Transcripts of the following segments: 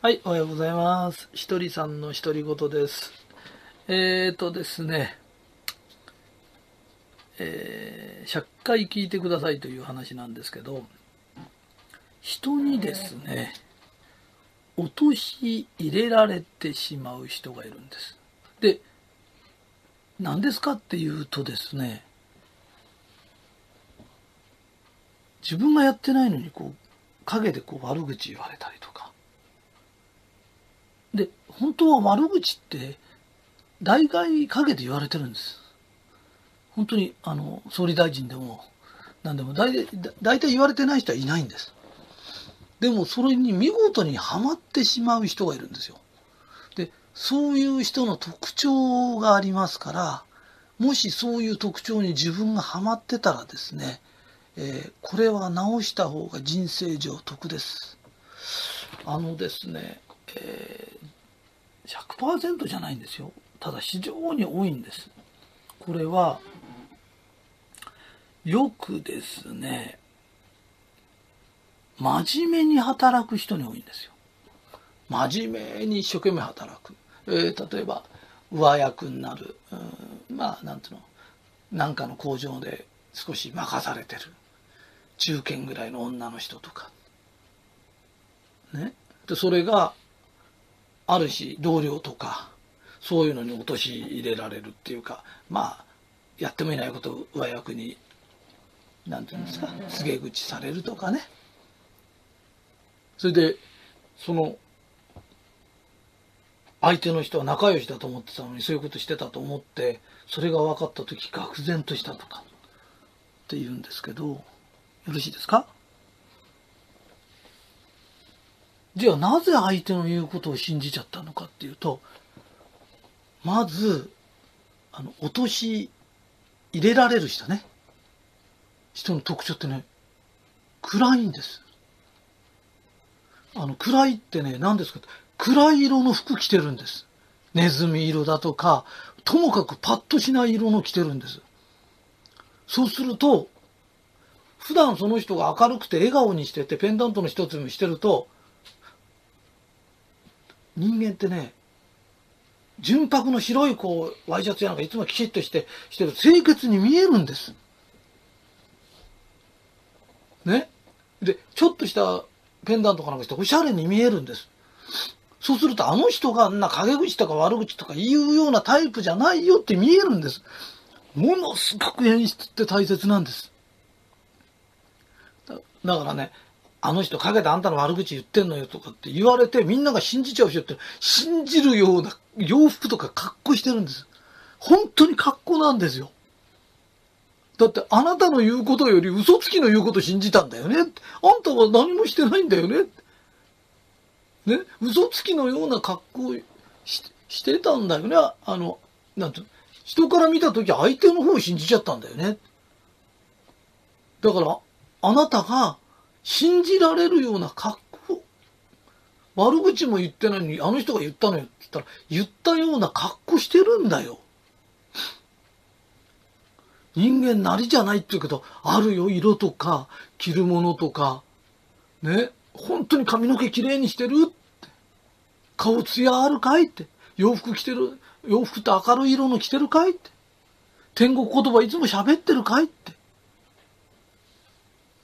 はい、おはようございます。ひとりさんの独り言です。えーとですね、えー100回聞いてくださいという話なんですけど、人にですね、落とし入れられてしまう人がいるんです。で、何ですかっていうとですね、自分がやってないのにこう、陰でこう悪口言われたりとか、で、本当は悪口って、大概陰で言われてるんです。本当に、あの、総理大臣でも、何でも大体、大体言われてない人はいないんです。でも、それに見事にはまってしまう人がいるんですよ。で、そういう人の特徴がありますから、もしそういう特徴に自分がはまってたらですね、えーこれは直した方が人生上得です。あのですね、えー100%じゃないんですよ。ただ非常に多いんです。これは、よくですね、真面目に働く人に多いんですよ。真面目に一生懸命働く。えー例えば、上役になる。うんまあ、なんていうの、なんかの工場で少し任されてる。中堅ぐらいの女の人とか。ね。で、それが、あるし同僚とかそういうのに陥れられるっていうかまあやってもいないことを上役に何て言うんですか告げ口されるとかね。それでその相手の人は仲良しだと思ってたのにそういうことしてたと思ってそれが分かった時愕然としたとかって言うんですけどよろしいですか？じゃあなぜ相手の言うことを信じちゃったのかっていうと、まず、あの、落とし入れられる人ね。人の特徴ってね、暗いんです。あの、暗いってね、何ですか暗い色の服着てるんです。ネズミ色だとか、ともかくパッとしない色の着てるんです。そうすると、普段その人が明るくて笑顔にしてて、ペンダントの一つにしてると、人間ってね、純白の白いこう、ワイシャツやなんかいつもきちっとして、してる、清潔に見えるんです。ね？で、ちょっとしたペンダントかなんかしておしゃれに見えるんです。そうするとあの人があんな陰口とか悪口とか言うようなタイプじゃないよって見えるんです。ものすごく演出って大切なんです。だだからね、あの人陰であんたの悪口言ってんのよとかって言われてみんなが信じちゃう人って信じるような洋服とか格好してるんです。本当に格好なんですよ。だってあなたの言うことより嘘つきの言うこと信じたんだよね。あんたは何もしてないんだよね。ね、嘘つきのような格好ししてたんだよね。あの、なんていうの？人から見たとき相手の方を信じちゃったんだよね。だから、あなたが信じられるような格好。悪口も言ってないのに、あの人が言ったのよって言ったら、言ったような格好してるんだよ。人間なりじゃないって言うけど、あるよ、色とか、着るものとか、ね、本当に髪の毛きれいにしてるって。顔ツヤあるかいって。洋服着てる、洋服って明るい色の着てるかいって。天国言葉いつも喋ってるかいって。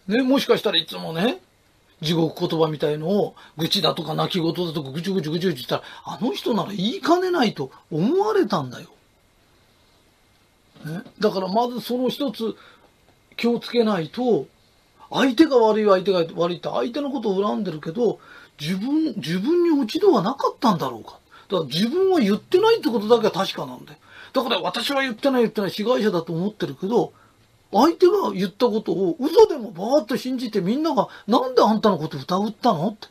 ね、もしかしたらいつもね、地獄言葉みたいのを、愚痴だとか泣き言だとかぐちゅぐちゅぐちゅぐち言ったら、あの人なら言いかねないと思われたんだよ。ね、だからまずその一つ気をつけないと、相手が悪い相手が悪いって相手のことを恨んでるけど、自分、自分に落ち度はなかったんだろうか。だから自分は言ってないってことだけは確かなんだよ。だから私は言ってない言ってない被害者だと思ってるけど、相手が言ったことを嘘でもバーッと信じてみんながなんであんたのこと疑ったのって。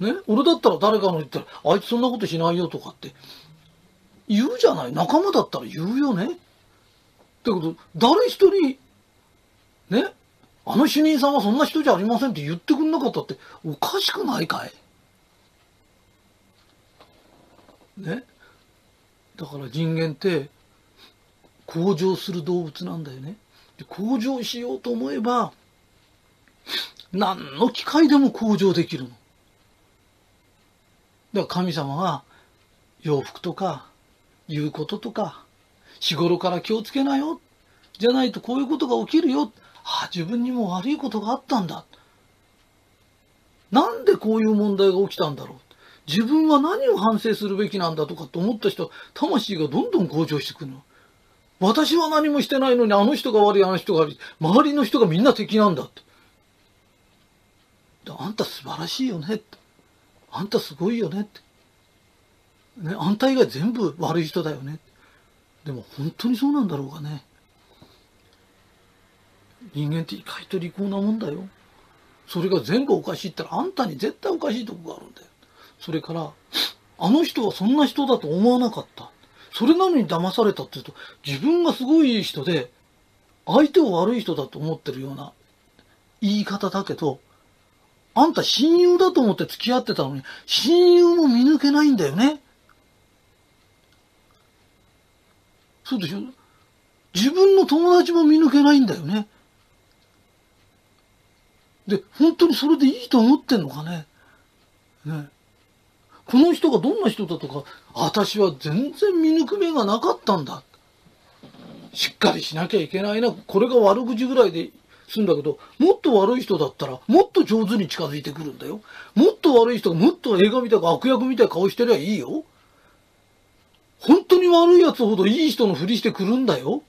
ね、俺だったら誰かの言ったら、あいつそんなことしないよとかって言うじゃない。仲間だったら言うよね。ってこと、誰一人、ね、あの主任さんはそんな人じゃありませんって言ってくんなかったっておかしくないかい？ね？だから人間って向上する動物なんだよね。で向上しようと思えば何の機械でも向上できるの。だから神様は洋服とか言うこととか日頃から気をつけなよ。じゃないとこういうことが起きるよ。ああ、自分にも悪いことがあったんだ。なんでこういう問題が起きたんだろう。自分は何を反省するべきなんだとかって思った人、魂がどんどん向上してくるの。私は何もしてないのにあの人が悪い、あの人が悪い。周りの人がみんな敵なんだって。あんた素晴らしいよねって。あんたすごいよねって。ね、あんた以外全部悪い人だよね。でも本当にそうなんだろうかね。人間って意外と利口なもんだよ。それが全部おかしいったらあんたに絶対おかしいとこがあるんだよ。それから、あの人はそんな人だと思わなかった。それなのに騙されたって言うと、自分がすごいいい人で、相手を悪い人だと思ってるような言い方だけど、あんた親友だと思って付き合ってたのに、親友も見抜けないんだよね。そうでしょ？自分の友達も見抜けないんだよね。で、本当にそれでいいと思ってんのかね？ね。この人がどんな人だとか、私は全然見抜く目がなかったんだ。しっかりしなきゃいけないな。これが悪口ぐらいで済んだけど、もっと悪い人だったら、もっと上手に近づいてくるんだよ。もっと悪い人がもっと映画みたい悪役みたいな顔してりゃいいよ。本当に悪い奴ほどいい人のふりしてくるんだよ。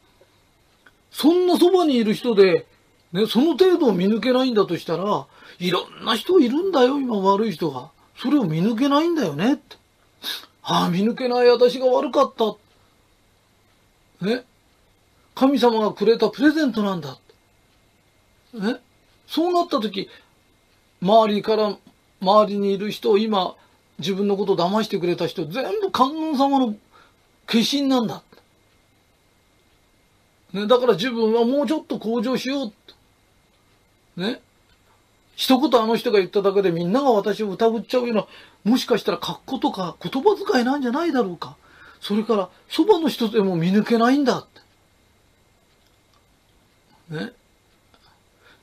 そんなそばにいる人で、ね、その程度を見抜けないんだとしたら、いろんな人いるんだよ、今悪い人が。それを見抜けないんだよねって。ああ、見抜けない私が悪かった。ね。神様がくれたプレゼントなんだ。ね。そうなった時、周りから、周りにいる人、今、自分のことを騙してくれた人、全部観音様の化身なんだ。ね、だから自分はもうちょっと向上しよう。ね？一言あの人が言っただけでみんなが私を疑っちゃうような、もしかしたら格好とか言葉遣いなんじゃないだろうか。それから、そばの人でも見抜けないんだって。ね。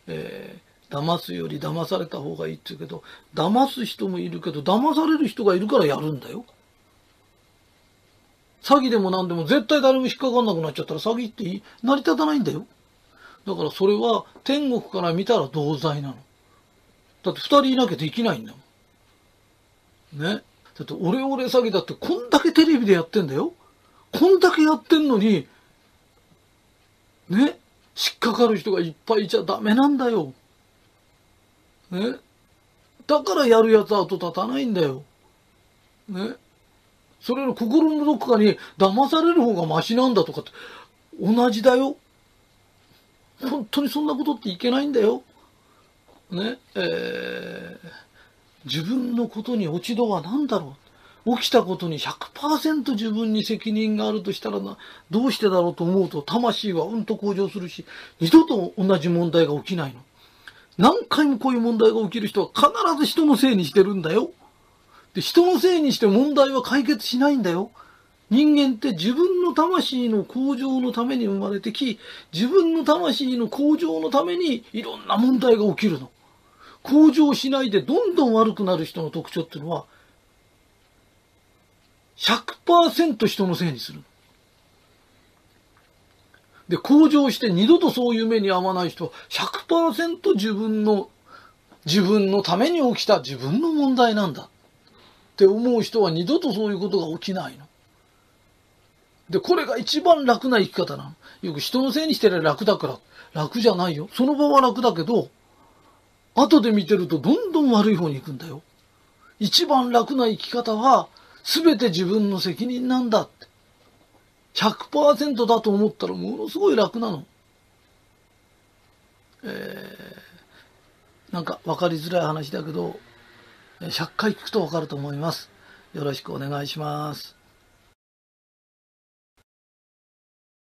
えー、騙すより騙された方がいいって言うけど、騙す人もいるけど、騙される人がいるからやるんだよ。詐欺でも何でも絶対誰も引っかかんなくなっちゃったら詐欺って成り立たないんだよ。だからそれは天国から見たら同罪なの。だって二人いなきゃできないんだもん。ね。だってオレオレ詐欺だってこんだけテレビでやってんだよ。こんだけやってんのに、ね。引っかかる人がいっぱいいちゃダメなんだよ。ね。だからやるやつは後立たないんだよ。ね。それの心のどこかに騙される方がマシなんだとかって同じだよ。本当にそんなことっていけないんだよ。ね、えー、自分のことに落ち度は何だろう？起きたことに100%自分に責任があるとしたらな、どうしてだろうと思うと魂はうんと向上するし、二度と同じ問題が起きないの。何回もこういう問題が起きる人は必ず人のせいにしてるんだよ。で、人のせいにして問題は解決しないんだよ。人間って自分の魂の向上のために生まれてき、自分の魂の向上のためにいろんな問題が起きるの。向上しないでどんどん悪くなる人の特徴っていうのは、100%人のせいにする。で、向上して二度とそういう目に遭わない人は100%自分の、自分のために起きた自分の問題なんだ。って思う人は二度とそういうことが起きないの。で、これが一番楽な生き方なの。よく人のせいにしてりゃ楽だから。楽じゃないよ。その場は楽だけど、後で見てるとどんどん悪い方に行くんだよ。一番楽な生き方は、全て自分の責任なんだって。100%だと思ったらものすごい楽なの。えー、なんか分かりづらい話だけど、100回聞くとわかると思います。よろしくお願いします。